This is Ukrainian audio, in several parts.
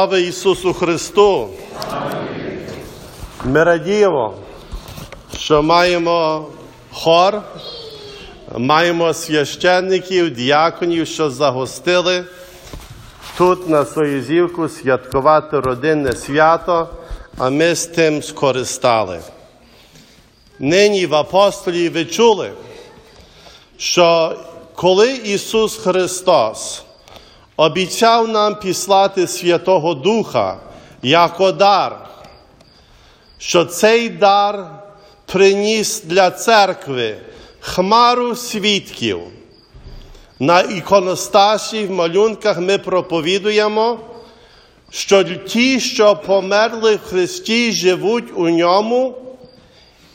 Слава Ісусу Христу! Ми радіємо, що маємо хор, маємо священників, діаконів, що загостили тут на Союзівку святкувати родинне свято, а ми з тим скористали. Нині в апостолі ви чули, що коли Ісус Христос обіцяв нам післати Святого Духа як дар, що цей дар приніс для церкви хмару свідків. На іконостасі в малюнках ми проповідуємо, що ті, що померли в Христі, живуть у ньому,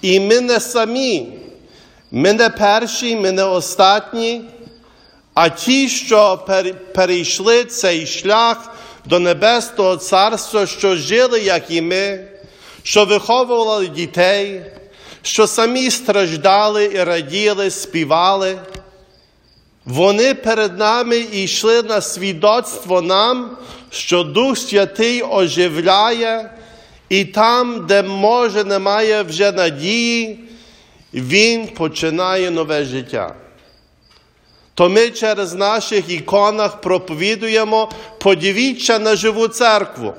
і ми не самі, ми не перші, ми не останні. А ті, що перейшли цей шлях до Небесного Царства, що жили, як і ми, що виховували дітей, що самі страждали і раділи, співали, вони перед нами йшли на свідоцтво нам, що Дух Святий оживляє, і там, де може немає вже надії, Він починає нове життя то ми через наших іконах проповідуємо, подивіться на живу церкву,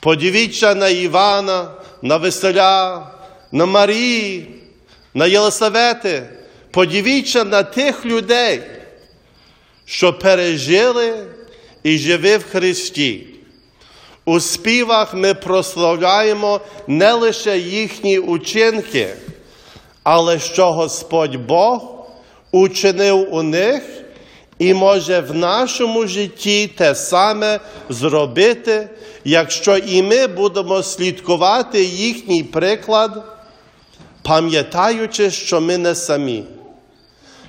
подивіться на Івана, на Веселя, на Марії, на Єлисавети, подивіться на тих людей, що пережили і живі в Христі. У співах ми прославляємо не лише їхні учинки, але що Господь Бог учинив у них і може в нашому житті те саме зробити, якщо і ми будемо слідкувати їхній приклад, пам'ятаючи, що ми не самі.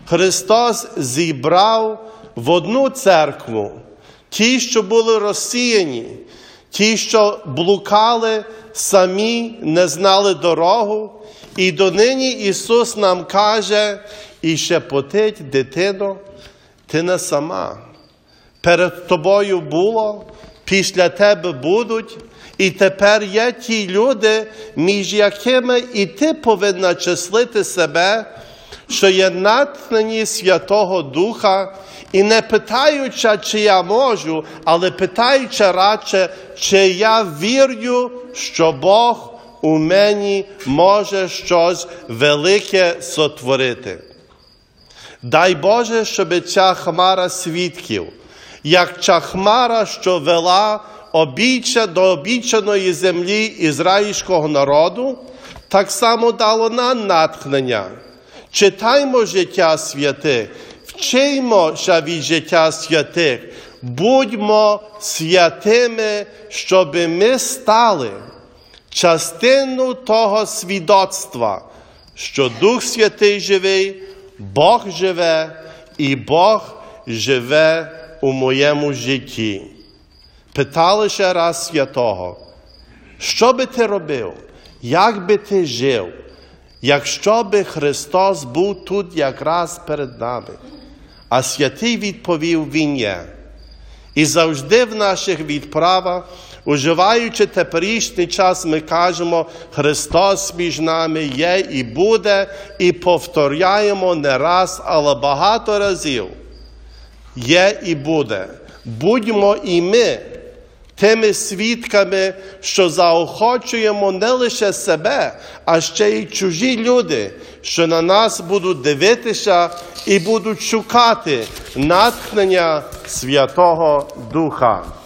Христос зібрав в одну церкву ті, що були розсіяні, ті, що блукали, самі не знали дорогу. І донині Ісус нам каже, і шепотить, дитино, ти не сама. Перед тобою було, після тебе будуть, і тепер є ті люди, між якими і ти повинна числити себе, що є натхнені Святого Духа, і не питаючи, чи я можу, але питаючи радше, чи я вірю, що Бог у мені може щось велике сотворити. Дай Боже, щоб ця хмара свідків, як ця хмара, що вела обіччя до обічаної землі ізраїльського народу, так само дало нам натхнення. Читаймо життя святих, вчиймося від життя святих, будьмо святими, щоб ми стали частину того свідоцтва, що Дух Святий живий. Бог живе і Бог живе у моєму житті. Питали ще раз святого, що би ти робив, як би ти жив, якщо би Христос був тут якраз перед нами? А святий відповів Він є. І завжди в наших відправах Уживаючи теперішній час, ми кажемо, Христос між нами є і буде, і повторяємо не раз, але багато разів. Є і буде. Будьмо і ми тими свідками, що заохочуємо не лише себе, а ще й чужі люди, що на нас будуть дивитися і будуть шукати натхнення Святого Духа.